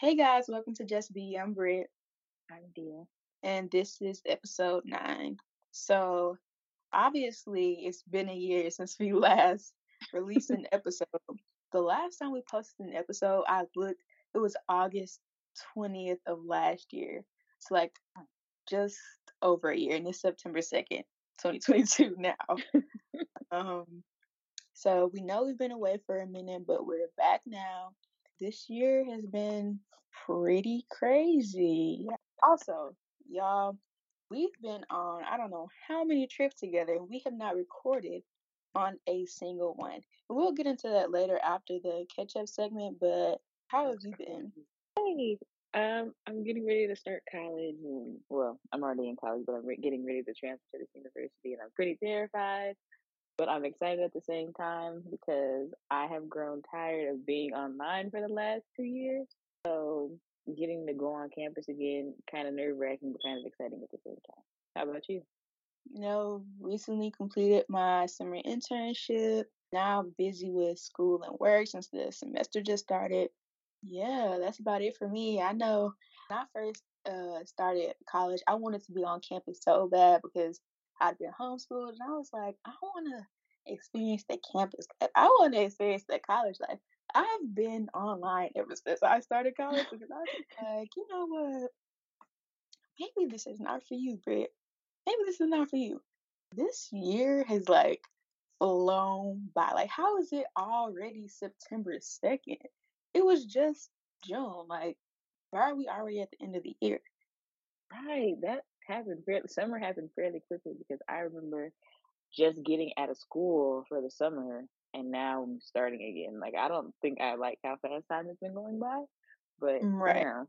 Hey guys, welcome to Just Be. I'm Britt, I'm Dia. and this is episode nine. So, obviously, it's been a year since we last released an episode. The last time we posted an episode, I looked, it was August 20th of last year. It's like just over a year, and it's September 2nd, 2022 now. Um, so, we know we've been away for a minute, but we're back now. This year has been pretty crazy. Also, y'all, we've been on I don't know how many trips together, we have not recorded on a single one. We'll get into that later after the catch up segment, but how have you been? Hey, um, I'm getting ready to start college, and well, I'm already in college, but I'm re- getting ready to transfer to this university, and I'm pretty terrified, but I'm excited at the same time because I have grown tired of being online for the last two years. So getting to go on campus again, kind of nerve wracking, but kind of exciting at the same time. How about you? You know, recently completed my summer internship. Now I'm busy with school and work since the semester just started. Yeah, that's about it for me. I know when I first uh started college, I wanted to be on campus so bad because I'd been homeschooled and I was like, I want to experience the campus. life. I want to experience the college life. I've been online ever since I started college because I was like, you know what? Maybe this is not for you, Britt. Maybe this is not for you. This year has like flown by. Like, how is it already September 2nd? It was just June. Like, why are we already at the end of the year? Right, that happened fairly. Summer happened fairly quickly because I remember just getting out of school for the summer, and now I'm starting again. Like I don't think I like how fast time has been going by, but mm, Right. know,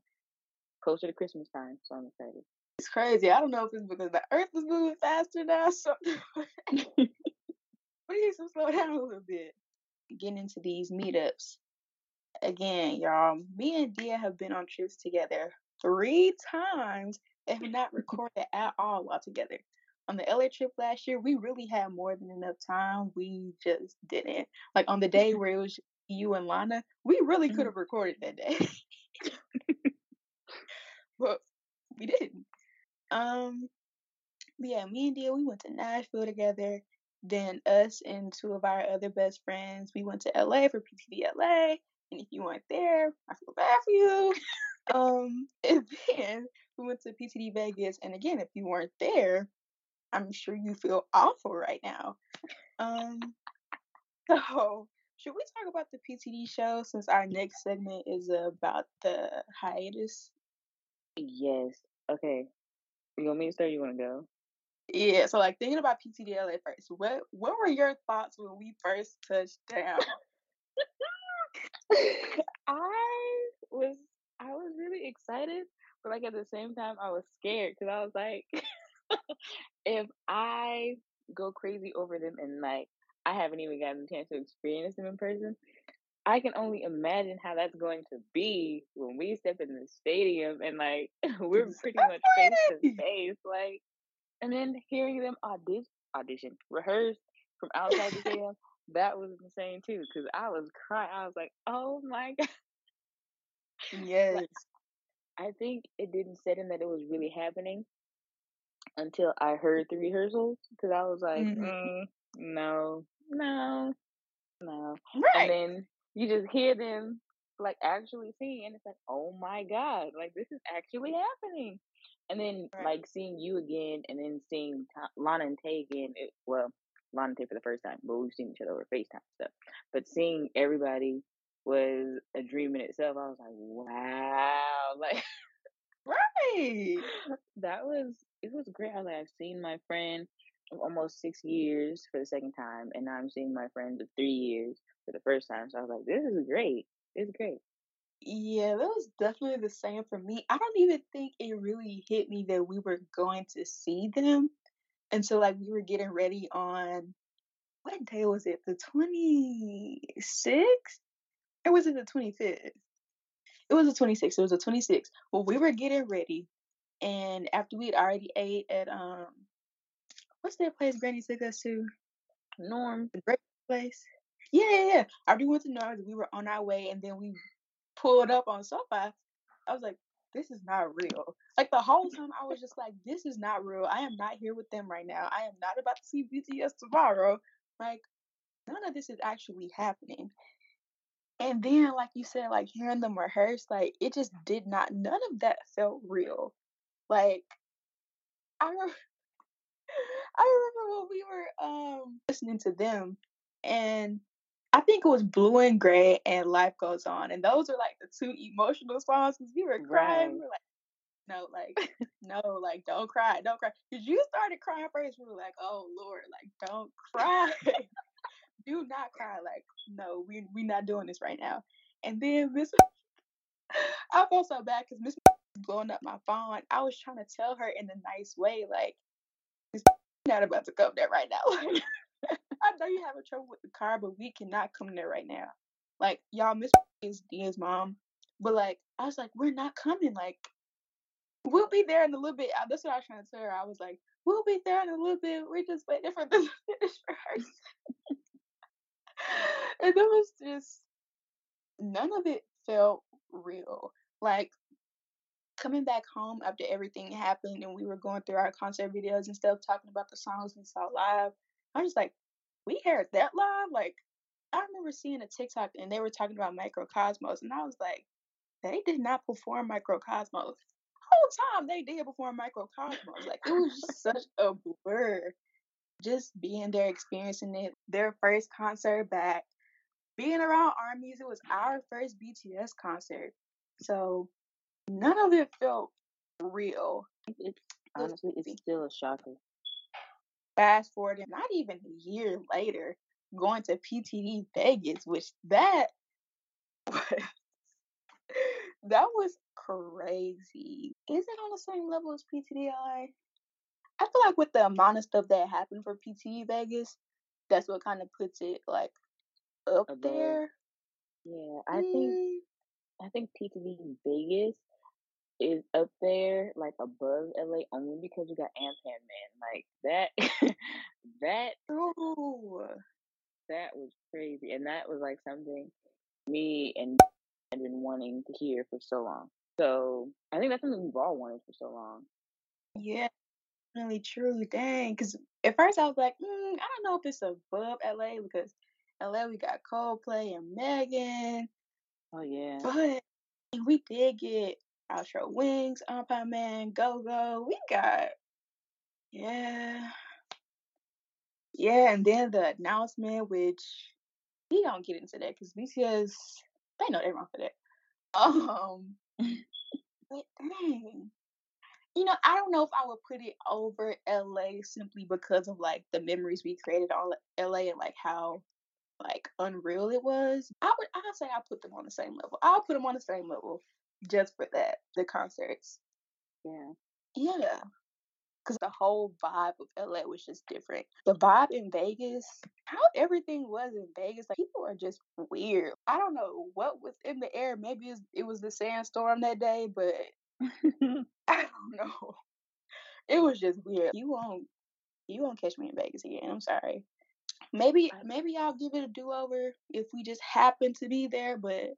closer to Christmas time, so I'm excited. It's crazy. I don't know if it's because the earth is moving faster now or something. we need to slow down a little bit. Getting into these meetups. Again, y'all, me and Dia have been on trips together three times have not recorded at all while together. On the LA trip last year, we really had more than enough time. We just didn't. Like on the day where it was you and Lana, we really could Mhm. have recorded that day. but we didn't. Um but yeah, me and Dia, we went to Nashville together. Then us and two of our other best friends, we went to LA for PTD LA. And if you weren't there, I feel bad for you. Um, and then we went to PTD Vegas. And again, if you weren't there, I'm sure you feel awful right now. Um, so should we talk about the PTD show since our next segment is about the hiatus? Yes. Okay. You want me to start? You want to go? Yeah, so like thinking about PTDLA first, what what were your thoughts when we first touched down? I was I was really excited, but like at the same time I was scared because I was like, if I go crazy over them and like I haven't even gotten a chance to experience them in person, I can only imagine how that's going to be when we step in the stadium and like we're pretty much face to face, like, and then hearing them audition, audition, rehearse from outside the stadium. That was insane too, because I was crying. I was like, "Oh my god!" Yes. Like, I think it didn't set in that it was really happening until I heard the rehearsals, because I was like, hmm mm, "No, no, no," and then you just hear them like actually sing, and it's like, "Oh my god!" Like this is actually happening. And then Right. like seeing you again, and then seeing Lana and Tay again. It, well, Lana and Tay for the first time, but we've seen each other over FaceTime stuff. But seeing everybody was a dream in itself. I was like, wow, like Right. that was it was great. I was like, I've seen my friend of almost six years for the second time, and now I'm seeing my friend of three years for the first time. So I was like, this is great. It's great. Yeah, that was definitely the same for me. I don't even think it really hit me that we were going to see them until like we were getting ready on what day was it? The 26th? It the 25th? It was the 26th. It was the 26th. Well, we were getting ready, and after we'd already ate at um, what's that place Granny took us to? Norm. The great place. Yeah, yeah, yeah. After we went to North, we were on our way, and then we pulled up on SoFi. I was like, this is not real. Like the whole time I was just like, this is not real. I am not here with them right now. I am not about to see BTS tomorrow. Like none of this is actually happening. And then, like you said, like hearing them rehearse, like it just did not. None of that felt real. Like I remember, I remember when we were um listening to them, and I think it was Blue and Gray and Life Goes On, and those are like the two emotional songs because we were crying. Right. We were like, no, like no, like don't cry, don't cry. Because you started crying first. We were like, oh Lord, like don't cry. Do not cry. Like, no, we we not doing this right now. And then Miss, I felt so bad because Miss blowing up my phone. I was trying to tell her in a nice way, like, this not about to come there right now. I know you having trouble with the car, but we cannot come there right now. Like, y'all, Miss is Dia's mom, but like, I was like, we're not coming. Like, we'll be there in a little bit. That's what I was trying to tell her. I was like, we'll be there in a little bit. We're just waiting for to finish rehearsing. and it was just none of it felt real. Like coming back home after everything happened and we were going through our concert videos and stuff, talking about the songs we saw live. I was like, we heard that live? Like, I remember seeing a TikTok and they were talking about Mikrokosmos, and I was like, they did not perform Mikrokosmos. The Whole time they did perform Mikrokosmos. Like, it was just such a blur. Just being there, experiencing it, their first concert back, being around armies, it was our first BTS concert. So none of it felt real. It honestly, it's still a shocker. Fast forward, and not even a year later, going to PTD Vegas, which that was that was crazy. Is it on the same level as PTDI? I feel like with the amount of stuff that happened for PTD Vegas, that's what kind of puts it like up Above. there. Yeah, I think Mm, I think PTD Vegas is up there, like above LA, only because you got Ampan Man. Like that, that true. that was crazy, and that was like something me and had been wanting to hear for so long. So I think that's something we've all wanted for so long. Yeah, really true. Dang. Because at first I was like, mm, I don't know if it's above LA because LA we got Coldplay and Megan, Oh yeah, but we did get Outro Wings, Anpanman, Go Go. We got, yeah, yeah. And then the announcement, which we don't get into that because BTS, they know they're wrong for that. Um, but dang. You know, I don't know if I would put it over LA simply because of like the memories we created on LA and like how like unreal it was. I would I'd say I put them on the same level. I'll put them on the same level just for that. The concerts. yeah. Yeah. Cause the whole vibe of LA was just different. The vibe in Vegas, how everything was in Vegas, like people are just weird. I don't know what was in the air. Maybe it was the sandstorm that day, but I don't know. It was just weird. You won't you won't catch me in Vegas again. I'm sorry. Maybe maybe I'll give it a do over if we just happen to be there, but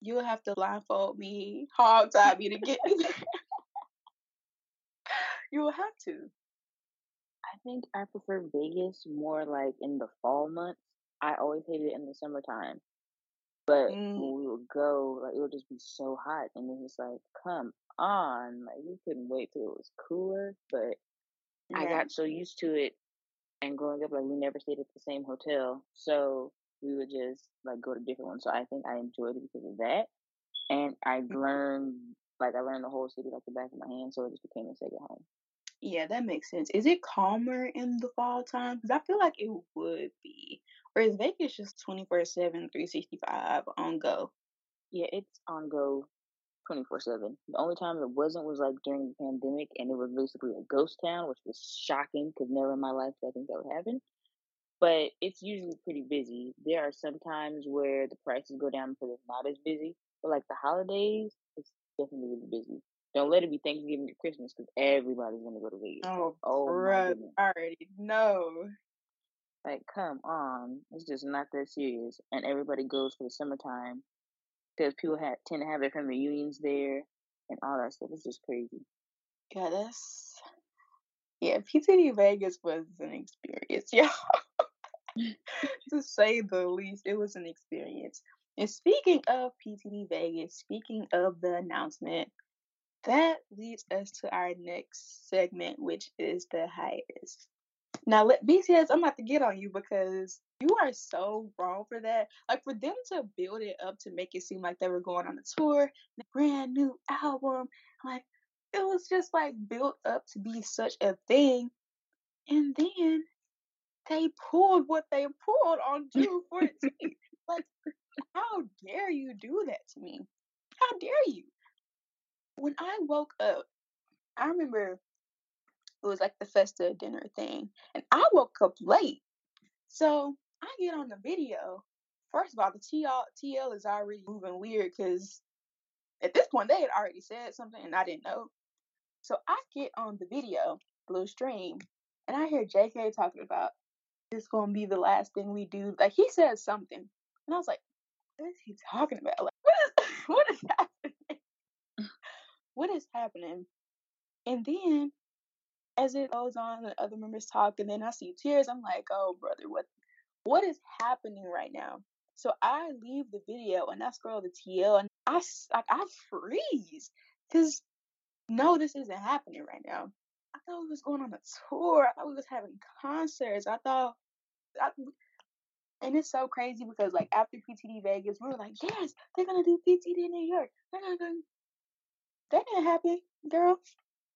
you'll have to blindfold me, hog tie me to get me there. you will have to. I think I prefer Vegas more like in the fall months. I always hated it in the summertime. But Mm. when we would go, like it would just be so hot and it's just like, come on. Like we couldn't wait till it was cooler. But I got so used to it and growing up like we never stayed at the same hotel. So we would just like go to different ones. So I think I enjoyed it because of that. And I Mm. learned like I learned the whole city like the back of my hand, so it just became a second home. Yeah, that makes sense. Is it calmer in the fall time? Because I feel like it would be. Or is Vegas just 24 7, 365 on go? Yeah, it's on go twenty four seven. The only time it wasn't was like during the pandemic, and it was basically a ghost town, which was shocking because never in my life did I think that would happen. But it's usually pretty busy. There are some times where the prices go down because it's not as busy. But like the holidays, it's definitely really busy. Don't let it be Thanksgiving or Christmas because everybody's gonna go to Vegas. Oh, Oh bruh. I already know. Like, come on, it's just not that serious. And everybody goes for the summertime because people have, tend to have their family reunions there. and all that stuff. It's just crazy. Yeah, that's yeah. PTD Vegas was an experience, yeah. to say the least, it was an experience. And speaking of PTD Vegas, speaking of the announcement, that leads us to our next segment, which is the hiatus. Now, let BTS, I'm about to get on you because you are so wrong for that. Like for them to build it up to make it seem like they were going on a tour, the brand new album, like it was just like built up to be such a thing, and then they pulled what they pulled on June 14th. like, how dare you do that to me? How dare you? When I woke up, I remember it was like the Festa dinner thing, and I woke up late. So I get on the video. First of all, the TL, TL is already moving weird because at this point they had already said something and I didn't know. So I get on the video, Blue Stream, and I hear JK talking about it's gonna be the last thing we do. Like he says something, and I was like, "What is he talking about? Like, what is what is happening? Mm. what is happening?" And then, as it goes on, the other members talk, and then I see tears. I'm like, "Oh, brother, what what is happening right now?" So I leave the video and I scroll the TL, and I like I freeze because no, this isn't happening right now. I thought we was going on a tour. I thought we was having concerts. I thought, I, and it's so crazy because like after PTD Vegas, we were like, yes, they're gonna do PTD in New York. They're gonna go. That didn't happen, girl.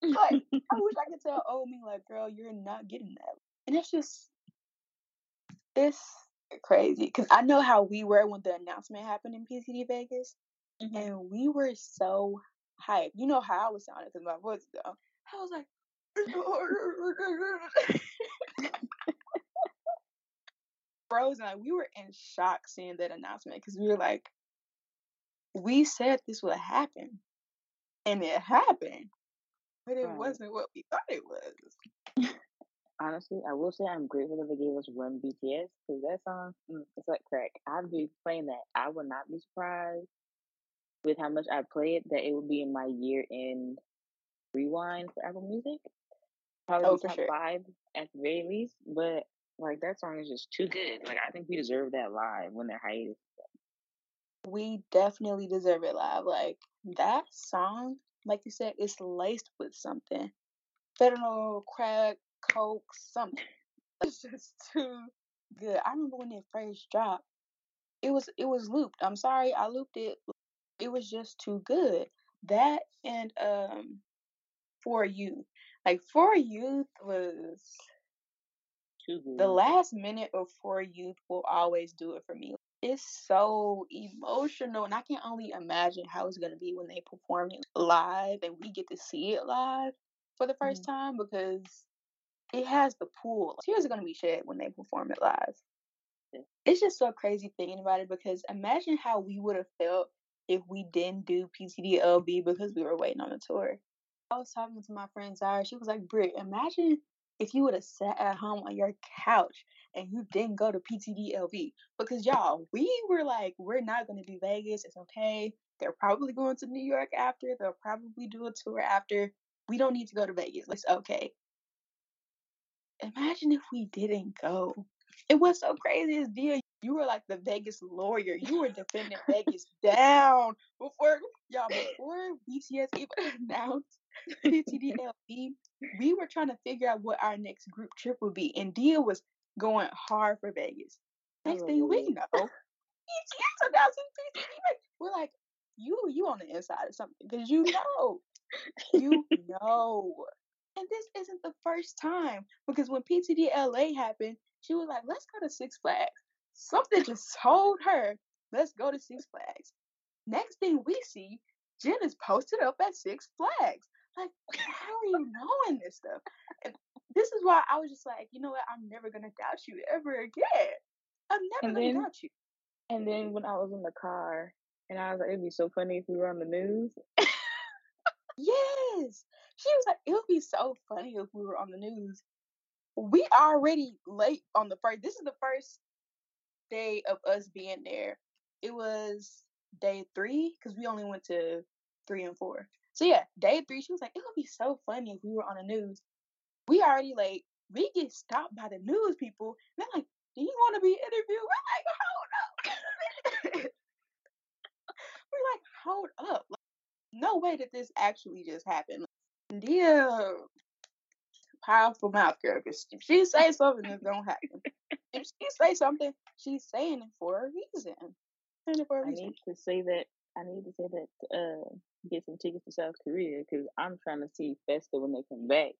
Like I wish I could tell old me like, girl, you're not getting that. And it's just, it's crazy because I know how we were when the announcement happened in PTD Vegas, mm-hmm. and we were so hyped. You know how I was sounding because my voice down. I was like, frozen. Like we were in shock seeing that announcement because we were like, we said this would happen, and it happened, but it right. wasn't what we thought it was. Honestly, I will say I'm grateful that they gave us Run BTS because that song, mm, it's like crack. I'd be playing that. I would not be surprised with how much I play it that it would be in my year end rewind for Apple Music. Probably oh, top sure. five at the very least. But like that song is just too good. Like I think we deserve that live when they're hiatus. We definitely deserve it live. Like that song, like you said, it's laced with something. Fentanyl, crack, coke, something. It's just too good. I remember when it first dropped. It was it was looped. I'm sorry, I looped it it was just too good. That and um for youth. Like for youth was too good. The last minute of for youth will always do it for me. It's so emotional and I can only imagine how it's gonna be when they perform it live and we get to see it live for the 1st mm-hmm. time because it has the pool. Tears are gonna be shed when they perform it live. It's just so crazy thinking about it because imagine how we would have felt if we didn't do PTDLV because we were waiting on a tour. I was talking to my friend Zara. She was like, Britt, imagine if you would have sat at home on your couch and you didn't go to PTDLV. Because y'all, we were like, we're not going to do Vegas. It's okay. They're probably going to New York after. They'll probably do a tour after. We don't need to go to Vegas. It's okay. Imagine if we didn't go. It was so crazy. This deal you were like the Vegas lawyer. You were defending Vegas down before y'all before BTS even announced PTDLV. We were trying to figure out what our next group trip would be, and Dia was going hard for Vegas. Next thing we know, We're like, you you on the inside of something because you know, you know. And this isn't the first time because when PTD LA happened, she was like, let's go to Six Flags. Something just told her, let's go to Six Flags. Next thing we see, Jin is posted up at Six Flags. Like, how are you knowing this stuff? And this is why I was just like, you know what? I'm never gonna doubt you ever again. I'm never and gonna then, doubt you. And then when I was in the car, and I was like, it'd be so funny if we were on the news. yes, she was like, it would be so funny if we were on the news. We already late on the first. This is the first day of us being there, it was day three because we only went to three and four. So yeah, day three, she was like, it would be so funny if we were on the news. We already late. We get stopped by the news people. And they're like, do you want to be interviewed? We're like, hold up. we're like, hold up. Like, no way that this actually just happened. Yeah. Powerful mouth girl. Because if she say something, it's gonna happen. if she say something, she's saying it for a reason. For a I reason. need to say that. I need to say that. Uh, get some tickets to South Korea because I'm trying to see Festa when they come back.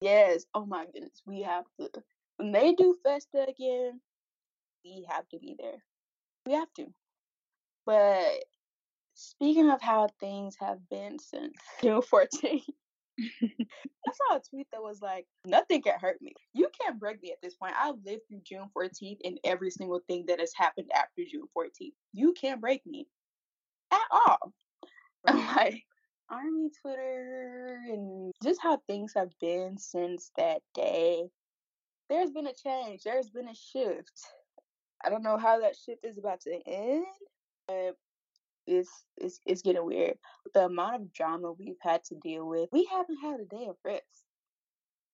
Yes. Oh my goodness. We have to. When they do Festa again, we have to be there. We have to. But speaking of how things have been since June 14th, I saw a tweet that was like, nothing can hurt me. You can't break me at this point. I've lived through June 14th and every single thing that has happened after June 14th. You can't break me at all. like, Army Twitter and just how things have been since that day. There's been a change. There's been a shift. I don't know how that shift is about to end, but it's it's it's getting weird. The amount of drama we've had to deal with, we haven't had a day of rest.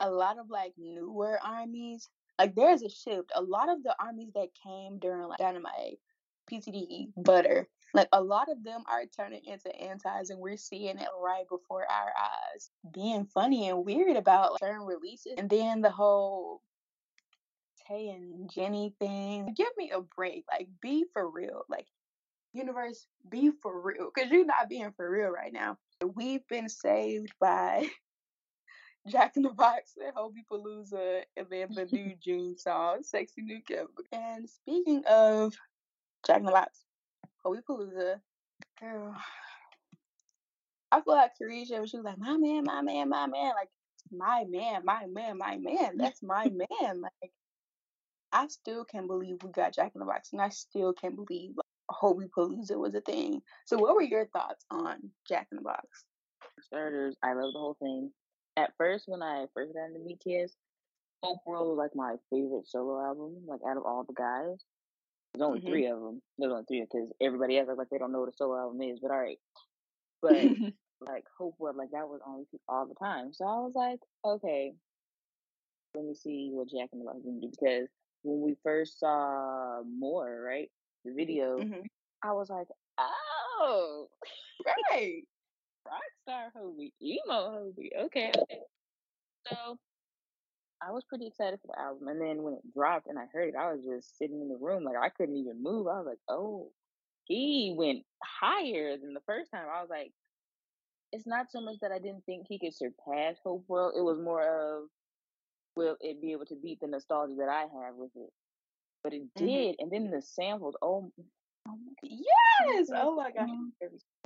A lot of like newer armies, like there's a shift. A lot of the armies that came during like Dynamite, PTDE, Butter, like a lot of them are turning into antis, and we're seeing it right before our eyes. Being funny and weird about like, certain releases, and then the whole Tay and Jenny thing. Give me a break. Like, be for real. Like, universe, be for real. Because you're not being for real right now. We've been saved by Jack in the Box and Hobie Palooza and then the new June song, Sexy New Chemical. And speaking of Jack in the Box, Palooza, girl, I feel like Carisha, when she was like, my man, my man, my man, like, my man, my man, my man, that's my man. Like, I still can't believe we got Jack in the Box, and I still can't believe like, Hobie Palooza was a thing. So, what were your thoughts on Jack in the Box? For starters, I love the whole thing. At first, when I first got into BTS, Hope World was like my favorite solo album. Like out of all the guys, there's only Mhm. three of them. There's only three because everybody else is like they don't know what a solo album is. But all right, but like Hope World, like that was on repeat all the time. So I was like, okay, let me see what Jack in the Box is do because when we first saw more, right, the video, Mhm. I was like, oh, Right. Rockstar Hobie, emo Hobie. Okay, okay. So I was pretty excited for the album, and then when it dropped and I heard it, I was just sitting in the room like I couldn't even move. I was like, oh, he went higher than the first time. I was like, it's not so much that I didn't think he could surpass Hope World. It was more of will it be able to beat the nostalgia that I have with it? But it Mhm. did, and then the samples. Oh, oh Yes. Oh my god.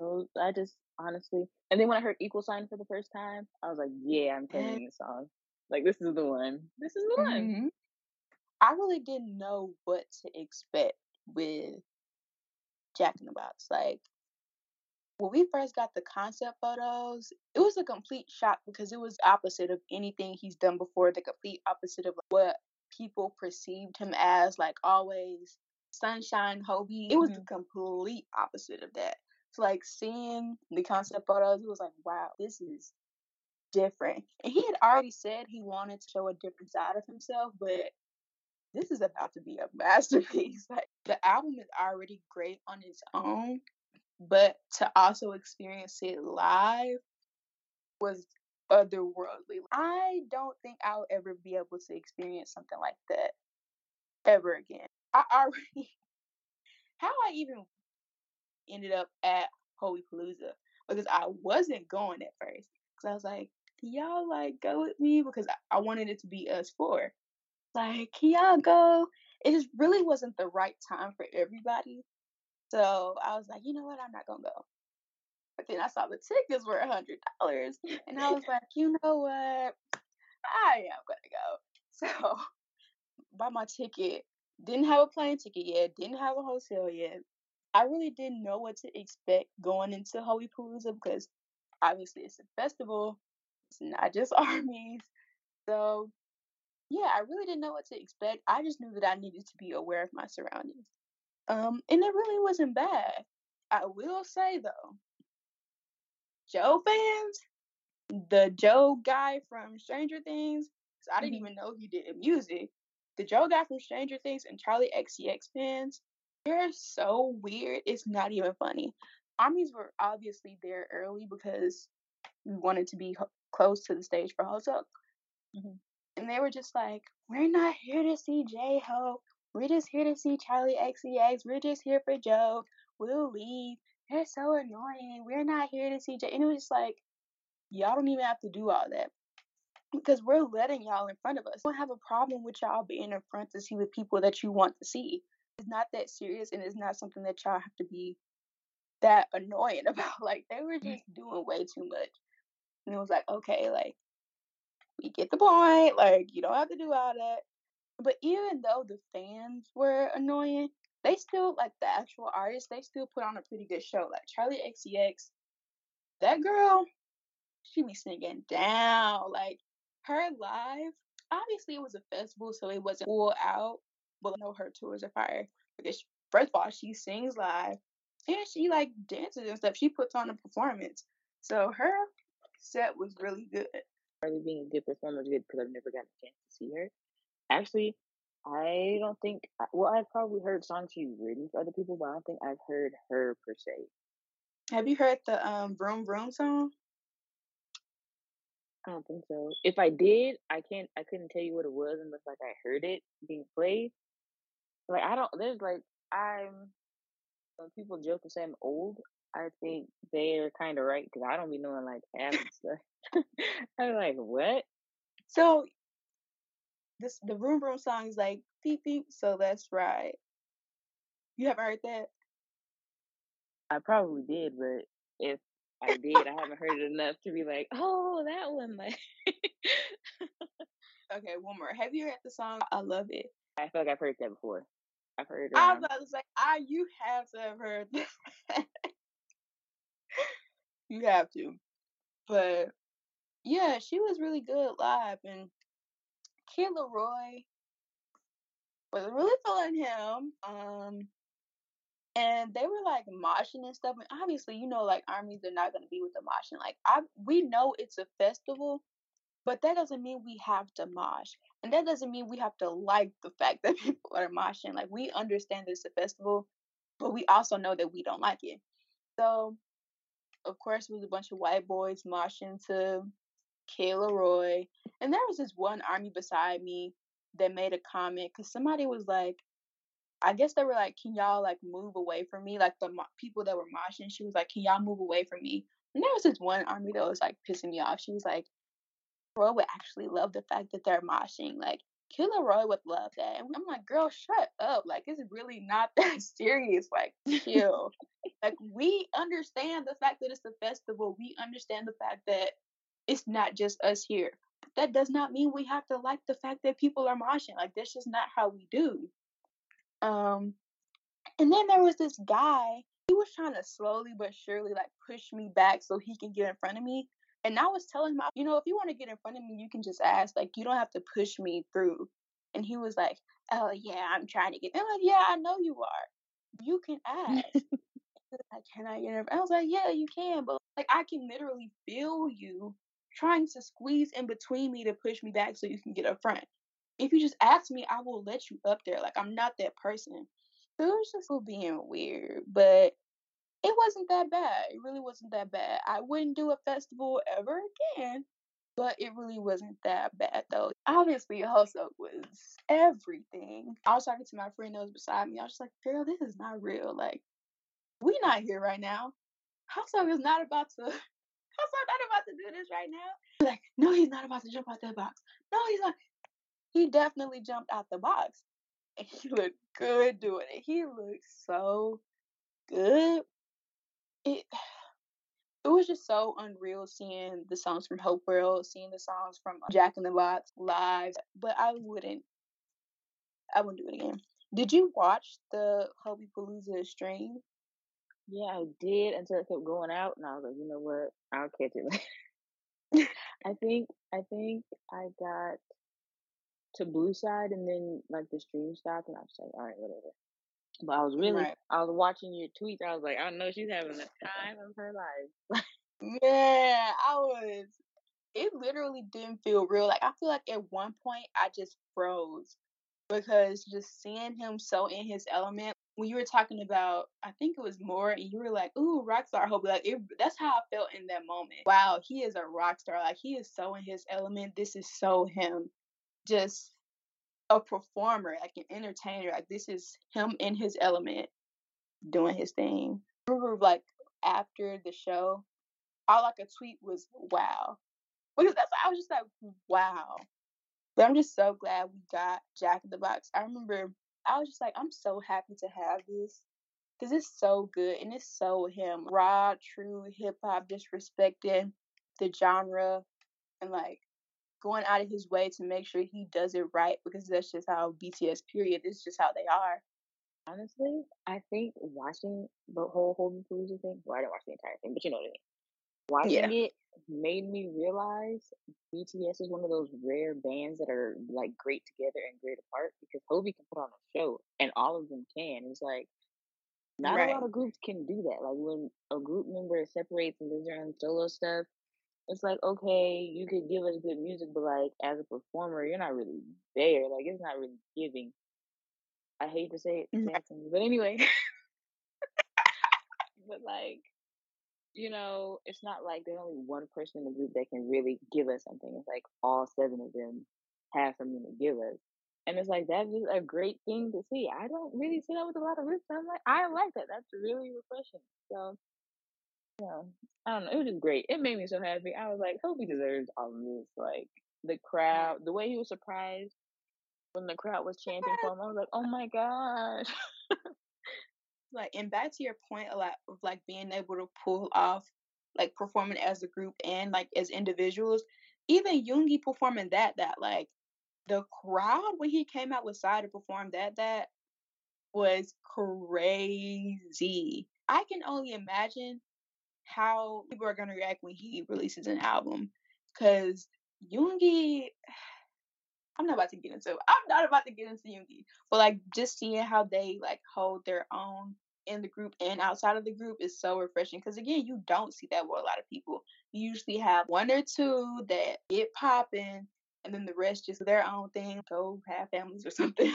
So I just honestly, and then when I heard Equal Sign for the first time, I was like, yeah, I'm turning this song. Like this is the one. This is the one. Mhm. I really didn't know what to expect with Jack in the Box. Like when we first got the concept photos, it was a complete shock because it was opposite of anything he's done before. The complete opposite of what people perceived him as. Like always, sunshine Hobie. It was the complete opposite of that. So like seeing the concept photos, it was like, wow, this is different. And he had already said he wanted to show a different side of himself, but this is about to be a masterpiece. Like the album is already great on its own, but to also experience it live was otherworldly. I don't think I'll ever be able to experience something like that ever again. I already how I even ended up at Hobie Palooza because I wasn't going at first because I was like, y'all like go with me because I, I wanted it to be us four. Like, can y'all go? It just really wasn't the right time for everybody. So I was like, you know what? I'm not gonna go. But then I saw the tickets were a hundred dollars, and I was like, you know what? I am gonna go. So bought my ticket. Didn't have a plane ticket yet. Didn't have a hotel yet. I really didn't know what to expect going into Hobie Palooza because obviously it's a festival. Not just armies. So yeah, I really didn't know what to expect. I just knew that I needed to be aware of my surroundings. Um, and it really wasn't bad. I will say though, Joe fans, the Joe guy from Stranger Things, I didn't Mhm. even know he did music. The Joe guy from Stranger Things and Charli XCX fans, they're so weird. It's not even funny. Armies were obviously there early because we wanted to be close to the stage for Hoseok. Mhm. And they were just like, we're not here to see J Hope. We're just here to see Charli XCX. We're just here for Joe. We'll leave. They're so annoying. We're not here to see J. And it was just like, y'all don't even have to do all that because we're letting y'all in front of us. We don't have a problem with y'all being in front to see the people that you want to see. It's not that serious and it's not something that y'all have to be that annoying about. Like they were just doing way too much. And it was like, okay, like we get the point. Like you don't have to do all that. But even though the fans were annoying, they still like the actual artists, they still put on a pretty good show. Like Charli XCX, that girl, she be singing down. Like her live, obviously it was a festival, so it wasn't full out. But I know her tours are fire because first of all, she sings live and she like dances and stuff. She puts on a performance. So her set was really good. Charli being a good performer is good because I've never gotten a chance to see her. Actually, I don't think. Well, I've probably heard songs she's written for other people, but I don't think I've heard her per se. Have you heard the um Vroom Vroom song? I don't think so. If I did, I can't. I couldn't tell you what it was unless like I heard it being played. Like I don't. There's like I'm. When people joke and say I'm old, I think they're kind of right because I don't be knowing like half the stuff. I'm like, what? So this the Vroom Vroom song is like beep beep. So that's right. You haven't heard that? I probably did, but if I did, I haven't heard it enough to be like, oh, that one. Like, Okay, one more. Have you heard the song? I love it. I feel like I've heard that before. I've heard it I was about to say, I you have to have heard that. You have to. But yeah, she was really good live, and Kid LAROI was really feeling him. Um, and they were like moshing and stuff. And obviously, you know, like armies are not gonna be with the moshing. Like I, we know it's a festival, but that doesn't mean we have to mosh, and that doesn't mean we have to like the fact that people are moshing. Like we understand it's a festival, but we also know that we don't like it. So, of course, it was a bunch of white boys moshing to Kid LAROI, and there was this one army beside me that made a comment because somebody was like, I guess they were like, "Can y'all like move away from me?" Like the mo- people that were moshing, she was like, "Can y'all move away from me?" And there was this one army that was like pissing me off. She was like, "Roy would actually love the fact that they're moshing. Like Kid LAROI would love that." And I'm like, "Girl, shut up! Like it's really not that serious. Like chill. like we understand the fact that it's a festival. We understand the fact that it's not just us here. But that does not mean we have to like the fact that people are moshing. Like that's just not how we do." Um, and then there was this guy. He was trying to slowly but surely like push me back so he can get in front of me. And I was telling him, you know, if you want to get in front of me, you can just ask. Like, you don't have to push me through. And he was like, "Oh yeah, I'm trying to get." I'm like, "Yeah, I know you are. You can ask." like, can I get in? I was like, "Yeah, you can." But like, I can literally feel you trying to squeeze in between me to push me back so you can get up front. If you just ask me, I will let you up there. Like, I'm not that person. So it was just being weird, but it wasn't that bad. It really wasn't that bad. I wouldn't do a festival ever again, but it really wasn't that bad though. Obviously, Hoseok was everything. I was talking to my friend that was beside me. I was just like, girl, this is not real. Like, we not here right now. Hoseok is not about to. Hoseok not about to do this right now. Like, no, he's not about to jump out that box. No, he's not. He definitely jumped out the box. And he looked good doing it. He looked so good. It it was just so unreal seeing the songs from Hope World, seeing the songs from uh, Jack in the Box live. But I wouldn't I wouldn't do it again. Did you watch the Hobie Palooza stream? Yeah, I did until it kept going out, and I was like, you know what? I'll catch it later. I think I think I got to Blue Side, and then like the stream stopped, and I was like, all right, whatever. But I was really, Right. I was watching your tweets. I was like, I know she's having the time of her life. yeah, I was it literally didn't feel real. Like I feel like at one point I just froze because just seeing him so in his element. When you were talking about, I think it was more, and you were like, "Ooh, rock star hope." Like it, that's how I felt in that moment. Wow, he is a rock star. Like he is so in his element. This is so him. Just a performer, like an entertainer. Like this is him in his element, doing his thing. I remember like after the show, all I could tweet was "Wow," because that's I was just like, "Wow." But I'm just so glad we got Jack in the Box. I remember I was just like, I'm so happy to have this because it's so good and it's so him. Raw, true hip hop, disrespecting the genre and like going out of his way to make sure he does it right because that's just how BTS period is just how they are. Honestly, I think watching the whole Hobie Palooza thing, well, I didn't watch the entire thing, but you know what I mean. Watching Yeah. it made me realize BTS is one of those rare bands that are like great together and great apart because Hobie can put on a show and all of them can. It's like not a lot of groups can do that. Like when a group member separates and does their own solo stuff, it's like okay, you could give us good music, but like as a performer, you're not really there. Like it's not really giving. I hate to say it, but anyway. but like you know, it's not like there's only one person in the group that can really give us something. It's like all seven of them have something to give us. And it's like that's just a great thing to see. I don't really see that with a lot of groups. I'm like, I like that. That's really refreshing. So, you know, I don't know. It was just great. It made me so happy. I was like, hope he deserves all of this. Like the crowd, the way he was surprised when the crowd was chanting for him. I was like, oh my gosh. like and back to your point a lot of like being able to pull off like performing as a group and like as individuals even Yoongi performing that that like the crowd when he came out with side to perform that that was crazy i can only imagine how people are going to react when he releases an album because Yoongi I'm not about to get into. I'm not about to get into Yoongi. But like just seeing how they like hold their own in the group and outside of the group is so refreshing. Because again, you don't see that with a lot of people. You usually have one or two that get popping, and then the rest just their own thing, go have families or something.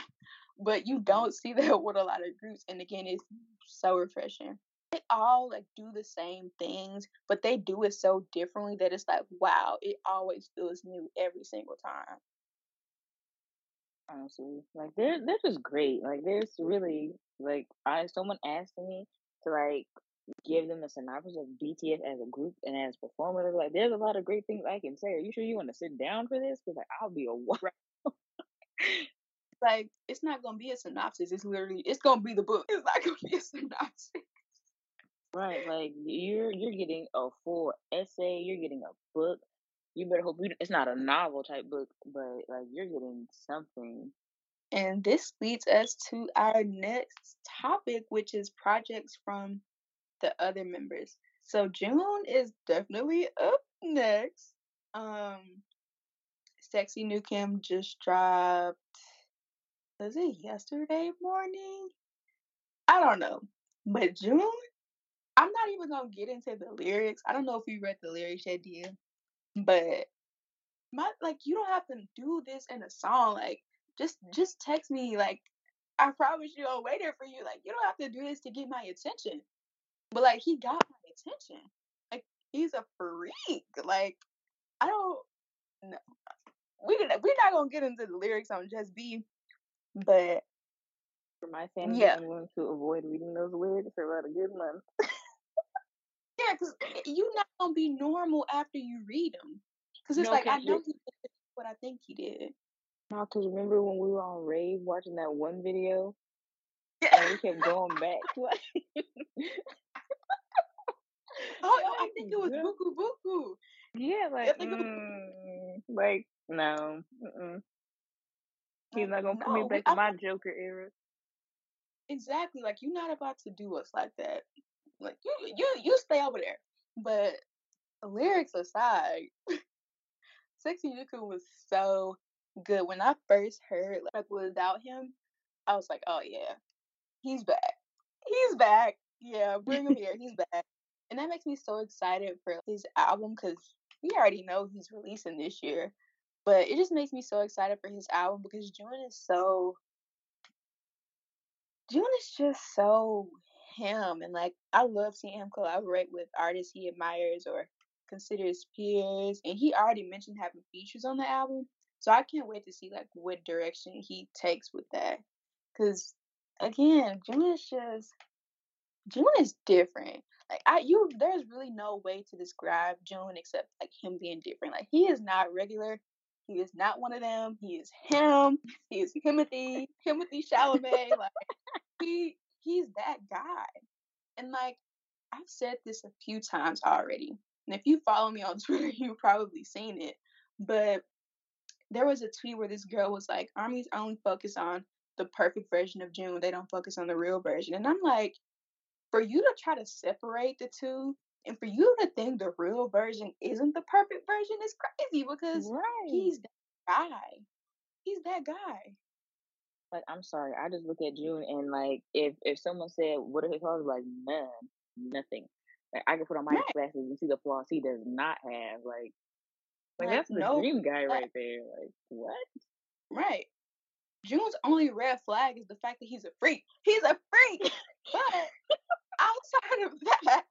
but you don't see that with a lot of groups. And again, it's so refreshing. They all like do the same things, but they do it so differently that it's like, wow, it always feels new every single time honestly. Like they're they're just great. Like there's really like I someone asked me to like give them a synopsis of BTS as a group and as performers. Like there's a lot of great things I can say. Are you sure you want to sit down for this? Because like I'll be a like it's not gonna be a synopsis. It's literally it's gonna be the book. It's not gonna be a synopsis. Right, like you're you're getting a full essay. You're getting a book. You better hope you, it's not a novel type book, but like you're getting something. And this leads us to our next topic, which is projects from the other members. So June is definitely up next. Um Sexy Nukim just dropped was it yesterday morning? I don't know. But June, I'm not even gonna get into the lyrics. I don't know if you read the lyrics yet, dear. But my like you don't have to do this in a song. Like just mm. just text me like I promise you I'll wait there for you. Like you don't have to do this to get my attention. But like he got my attention. Like he's a freak. Like I don't know. We we're not gonna get into the lyrics on Just Be, but For my sanity, yeah, I'm going to avoid reading those lyrics for about a good month. Yeah, because you're not gonna be normal after you read them. Because it's No, like I know he did what I think he did. no, cause remember when we were on rave watching that one video Yeah. and we kept going back like, Oh, I think it was Buku Buku. yeah, like, mm, like no, mm-mm. he's not gonna put me no, back to I, my Joker era. exactly. Like you're not about to do us like that. Like you, you, you stay over there. But lyrics aside, Sexy Nukim was so good. When I first heard like without him, I was like, oh yeah, he's back. He's back. Yeah, bring him here. He's back. and that makes me so excited for his album because we already know he's releasing this year. But it just makes me so excited for his album because June is so June is just so him and like I love seeing him collaborate with artists he admires or considers peers and he already mentioned having features on the album. So I can't wait to see like what direction he takes with that. Cause again, June is just June is different. Like I you there's really no way to describe June except like him being different. Like he is not regular. He is not one of them. He is him. He is Timothy, Timothy Chalamet. like he he's that guy. And like I've said this a few times already. And if you follow me on Twitter, you've probably seen it. But there was a tweet where this girl was like, Armies only focus on the perfect version of June. They don't focus on the real version. And I'm like, for you to try to separate the two and for you to think the real version isn't the perfect version is crazy because Right. he's that guy. He's that guy. Like I'm sorry, I just look at June and like if if someone said what are his flaws, like none, nothing. Like I can put on my Right. glasses and see the flaws he does not have. Like like Like that's the no dream guy right there. Like what? Right. June's only red flag is the fact that he's a freak. He's a freak. But outside of that,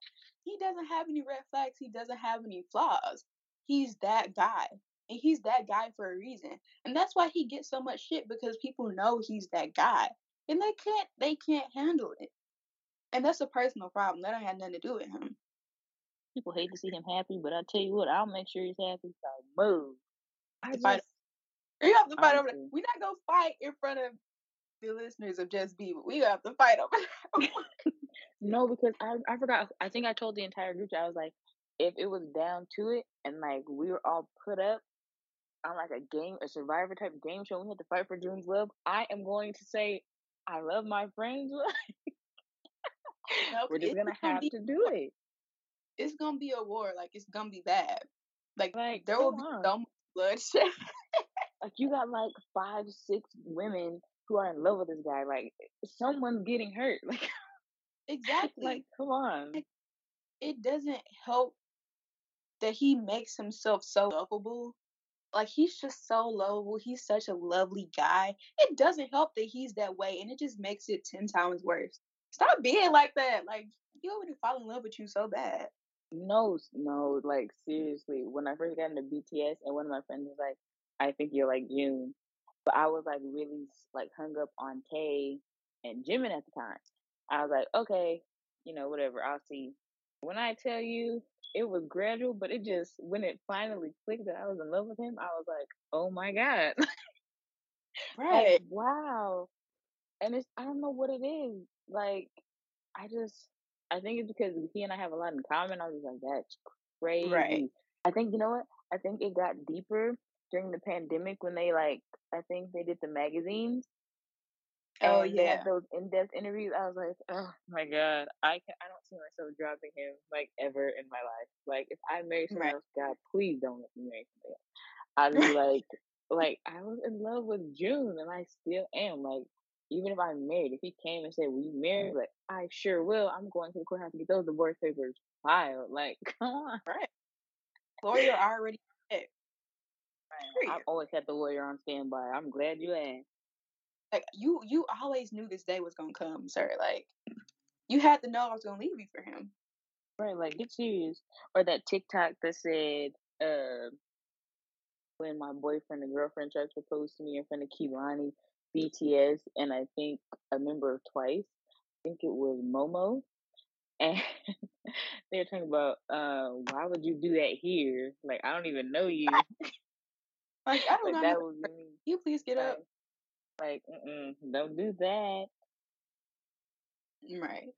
he doesn't have any red flags. He doesn't have any flaws. He's that guy. And he's that guy for a reason. And that's why he gets so much shit because people know he's that guy. And they can't they can't handle it. And that's a personal problem. That don't have nothing to do with him. People hate to see him happy, but I tell you what, I'll make sure he's happy. So move. I To fight just you have to fight over that. We're not gonna fight in front of the listeners of Just Be, but we have to fight over that. No, because I I forgot. I think I told the entire group. I was like, if it was down to it, and like we were all put up on like a game, a survivor type game show, we had to fight for June's love. I am going to say, I love my friends. No, we're just gonna gonna have be to do it. it's gonna be a war. Like it's gonna be bad. Like Like, there will be on. so much bloodshed. Like you got like five, six women who are in love with this guy. Like someone's getting hurt. Like, exactly. like come on. It doesn't help that he makes himself so lovable. Like he's just so lovable. He's such a lovely guy. It doesn't help that he's that way, and it just makes it ten times worse. Stop being like that. Like you already fall in love with you so bad. No, no, like mm. seriously. When I first got into BTS, and one of my friends was like, "I think you're like June," but I was like really like hung up on Tay and Jimin at the time. I was like, okay, you know, whatever. I'll see. When I tell you, it was gradual, but it just when it finally clicked that I was in love with him, I was like, oh my god, like wow. And it's I don't know what it is. Like I just I think it's because he and I have a lot in common. I was like, that's crazy. Right. I think you know what? I think it got deeper during the pandemic when they like I think they did the magazines Oh and yeah. those in depth interviews. I was like, oh my god, I can I don't see myself dropping him like ever in my life. Like if I marry someone Right. else, God, please don't let me marry somebody else. I'd be like, like I was in love with June, and I still am. Like even if I'm married, if he came and said, "Will you marry?" Like I sure will. I'm going to the courthouse to get those divorce papers filed. Like come on. Right. Lawyer already. I've always had the lawyer on standby. I'm glad you asked. Like you, you always knew this day was gonna come, sir. Like you had to know I was gonna leave you for him. Right, like get serious. Or that TikTok that said, uh, when my boyfriend and girlfriend tried to propose to me in front of Kehlani, BTS, and I think a member of Twice. I think it was Momo. And they're talking about, uh, why would you do that here? Like, I don't even know you. Like I don't like, know. that was me. Can you please get up? Like, don't do that. Right.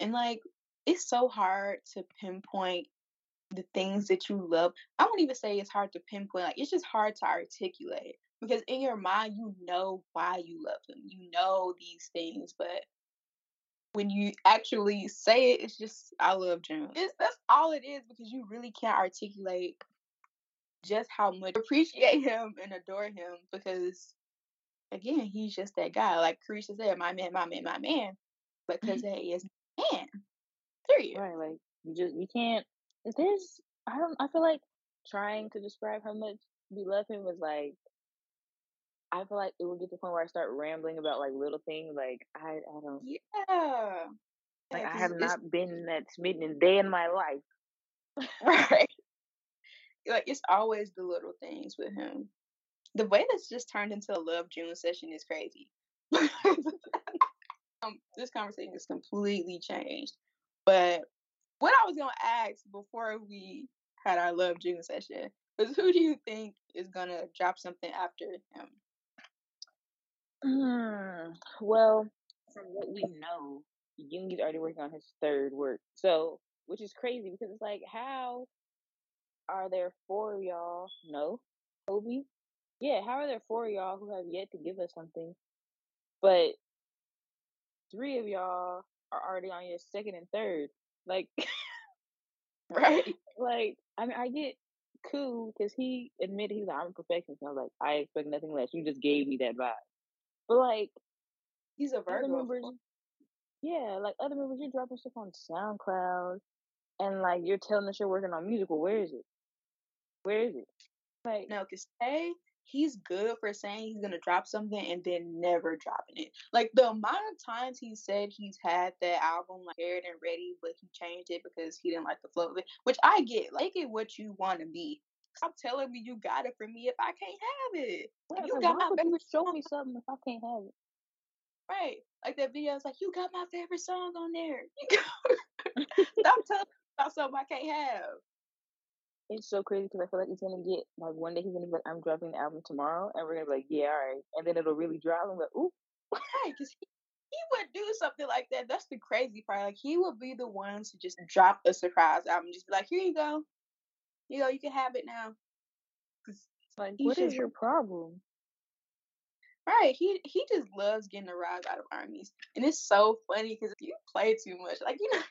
And like it's so hard to pinpoint the things that you love. I won't even say it's hard to pinpoint. Like it's just hard to articulate because in your mind you know why you love them. You know these things, but when you actually say it, it's just I love June. It's that's all it is because you really can't articulate just how much appreciate him and adore him because again, he's just that guy. Like Carisha said, my man, my man, my man. Because mm-hmm. he is man. Period. Right, like You just you can't. There's I don't. I feel like trying to describe how much we love him was like. I feel like it would get to the point where I start rambling about like little things. Like I, I don't Yeah. like. Yeah, I have not been that smitten a day in my life. right. Like it's always the little things with him. The way that's just turned into a love June session is crazy. um, this conversation is completely changed. But what I was gonna ask before we had our love June session was who do you think is gonna drop something after him? Hmm. Well, from what we know, Yoongi's already working on his third work. So, which is crazy because it's like, how are there four y'all? No, Kobe. Yeah, how are there four of y'all who have yet to give us something, but three of y'all are already on your second and third? Like, Right. like I mean, I get cool because he admitted he's like, I'm a perfectionist. And I was like, I expect nothing less. You just gave me that vibe. But like He's a Virgo. members, yeah, like other members, you're dropping stuff on SoundCloud, and like you're telling us you're working on musical. Where is it? Where is it? Like, No, because Tay, he's good for saying he's gonna drop something and then never dropping it. Like the amount of times he said he's had that album like aired and ready, but he changed it because he didn't like the flow of it. Which I get. Like it what you want to be. Stop telling me you got it for me if I can't have it. yeah, you got my favorite show me something if I can't have it? right? Like that video is like you got my favorite song on there. Stop telling me about something I can't have. It's so crazy because I feel like it's gonna get like one day he's gonna be like, I'm dropping the album tomorrow, and we're gonna be like, yeah, all right, and then it'll really drop. and we're like, ooh, Right, because he, he would do something like that. That's the crazy part. Like he would be the one to just drop a surprise album, just be like, "Here you go, you know, you can have it now. like, what is just your problem? right. He he just loves getting a rise out of armies, and it's so funny because you play too much. Like you know,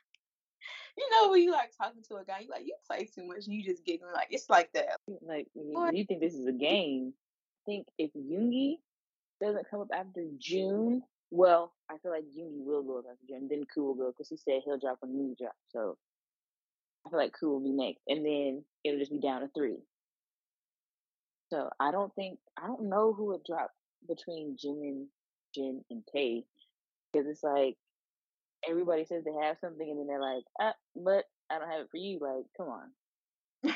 you know when you like talking to a guy, you like you play too much, and you just giggling. Like it's like that. Like, you, you think this is a game? I think if Yoongi doesn't come up after June, well, I feel like Yoongi will go up after June. Then Koo will go because he said he'll drop when Yoongi drop. So I feel like Koo will be next, and then it'll just be down to three. So I don't think I don't know who would drop between Jimin, Jin, and Tay because it's like everybody says they have something, and then they're like, ah, but I don't have it for you. Like, come on.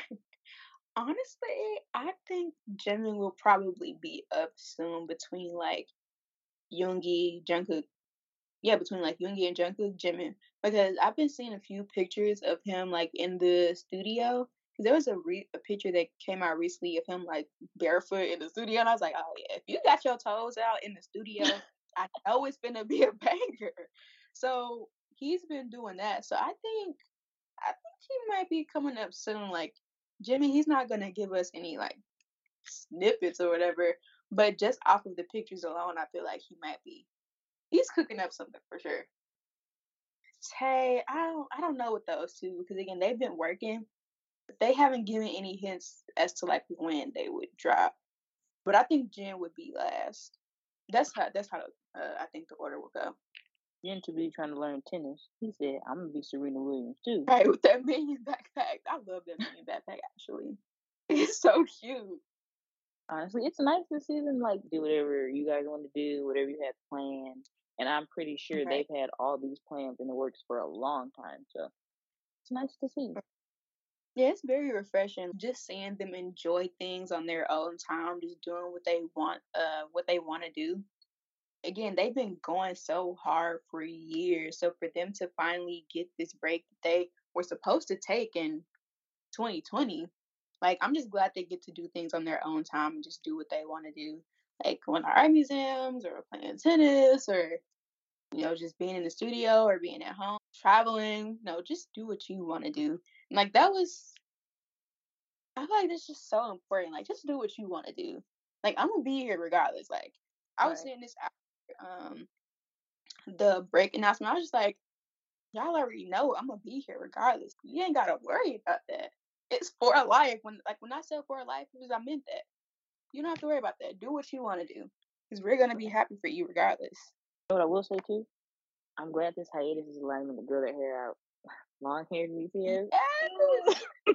honestly, I think Jimin will probably be up soon between like Yoongi, Jungkook, yeah, between like Yoongi and Jungkook, Jimin, because I've been seeing a few pictures of him like in the studio. Because there was a re- a picture that came out recently of him like barefoot in the studio, and I was like, oh yeah, if you got your toes out in the studio, I know it's gonna be a banger. So he's been doing that. So I think I think he might be coming up soon. Like Jimmy, he's not gonna give us any like snippets or whatever, but just off of the pictures alone, I feel like he might be. He's cooking up something for sure. Tay, I don't, I don't know with those two because again, they've been working, they haven't given any hints as to like when they would drop. But I think Jin would be last. That's how. That's how uh, I think the order will go. Jin to be trying to learn tennis. He said, I'm gonna be Serena Williams too. Right with that minion backpack. I love that minion backpack actually. It's so cute. Honestly, it's nice to see them like do whatever you guys want to do, whatever you have planned. And I'm pretty sure Right. they've had all these plans in the works for a long time. So it's nice to see. Yeah, it's very refreshing just seeing them enjoy things on their own time, just doing what they want, uh, what they want to do. Again, they've been going so hard for years, so for them to finally get this break that they were supposed to take in 2020, like I'm just glad they get to do things on their own time and just do what they want to do, like going to art museums or playing tennis or you know just being in the studio or being at home, traveling. No, just do what you want to do. And like that was I feel like that's just so important. Like, just do what you want to do. Like, I'm gonna be here regardless. Like, I was Right. saying this um the break announcement. I was just like, y'all already know I'm gonna be here regardless. You ain't gotta worry about that. It's for a life. When like when I said for a life, it was I meant that. You don't have to worry about that. Do what you want to do, because we're gonna be happy for you regardless. You know what I will say too? I'm glad this hiatus is allowing them to grow their hair out. long haired BTS. Yes.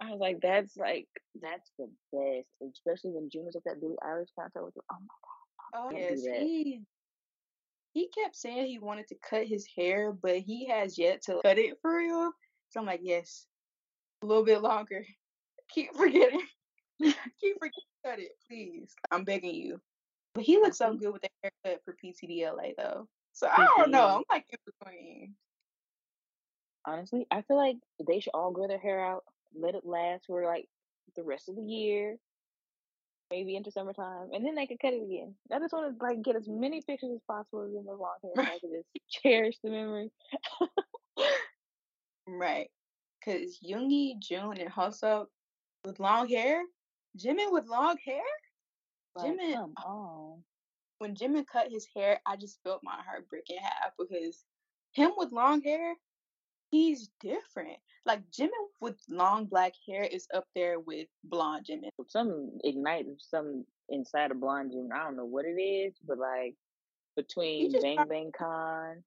I was like, that's like that's the best, especially when June was at that Billie Eilish concert. I was like, oh my god, Oh, can't yes, he he kept saying he wanted to cut his hair, but he has yet to cut it for real. So I'm like, yes, a little bit longer. Keep forgetting. Keep forgetting to cut it, please. I'm begging you. But he looks so mm-hmm. good with the haircut for PTDLA though. So I don't know. I'm like in between. Honestly, I feel like they should all grow their hair out, let it last for like the rest of the year, maybe into summertime, and then they could cut it again. I just want to like get as many pictures as possible of them with long hair so I can just cherish the memory. Right. Cause Yoongi, June, and Hoseok with long hair. Jimin with long hair. like, Jimin, come on. when Jimin cut his hair, I just felt my heart break in half because him with long hair, he's different. Like Jimin with long black hair is up there with blonde Jimin. Some ignite some inside of Blonde June. I don't know what it is, but like between Bang Bang Con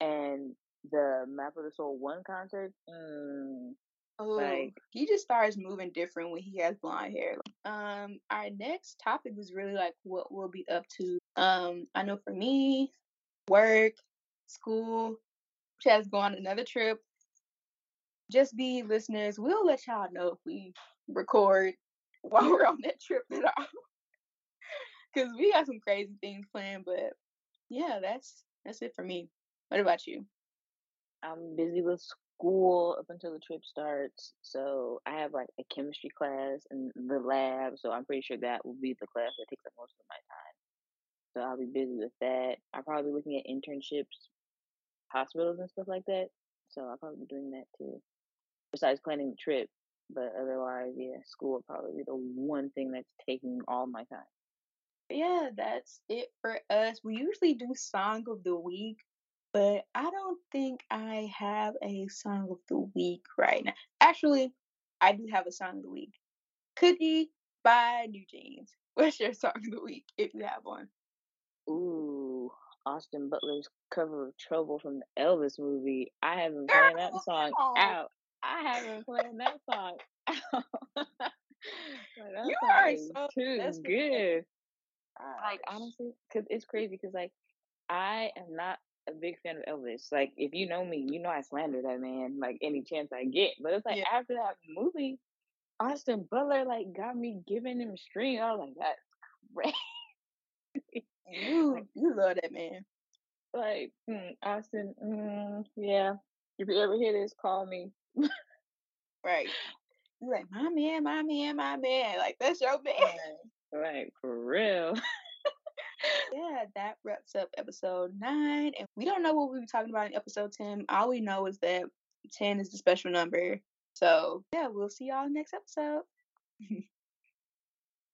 and the Map of the Soul One concert, mm, oh, like he just starts moving different when he has blonde hair. Um, our next topic is really like what we'll be up to. Um, I know for me, work, school, which has gone another trip. Just be listeners. We'll let y'all know if we record while we're on that trip at all. Cause we got some crazy things planned, but yeah, that's that's it for me. What about you? I'm busy with school up until the trip starts. So I have like a chemistry class and the lab. So I'm pretty sure that will be the class that takes up most of my time. So I'll be busy with that. I'll probably looking at internships, hospitals and stuff like that. So I'll probably be doing that too. Besides planning the trip. But otherwise, yeah, school will probably be the one thing that's taking all my time. yeah, that's it for us. We usually do song of the week, but I don't think I have a song of the week right now. Actually, I do have a song of the week. Cookie by NewJeans. What's your song of the week if you have one? Ooh, Austin Butler's cover of Trouble from the Elvis movie. I have been playing that song out. I have been playing that song out. like, that You song are so too that's the good. Like honestly, cause it's crazy. Cause like I am not a big fan of Elvis. Like if you know me, you know I slander that man. Like any chance I get. But it's like Yeah. after that movie, Austin Butler like got me giving him a stream. I was like, that's great. You you love that man. like mm, Austin, mm, yeah. If you ever hear this, call me. Right. You're like, my man, my man, my man. Like that's your man. Like, like for real. yeah, that wraps up episode nine. And we don't know what we'll be talking about in episode 10. All we know is that 10 is the special number. So, yeah, we'll see y'all next episode.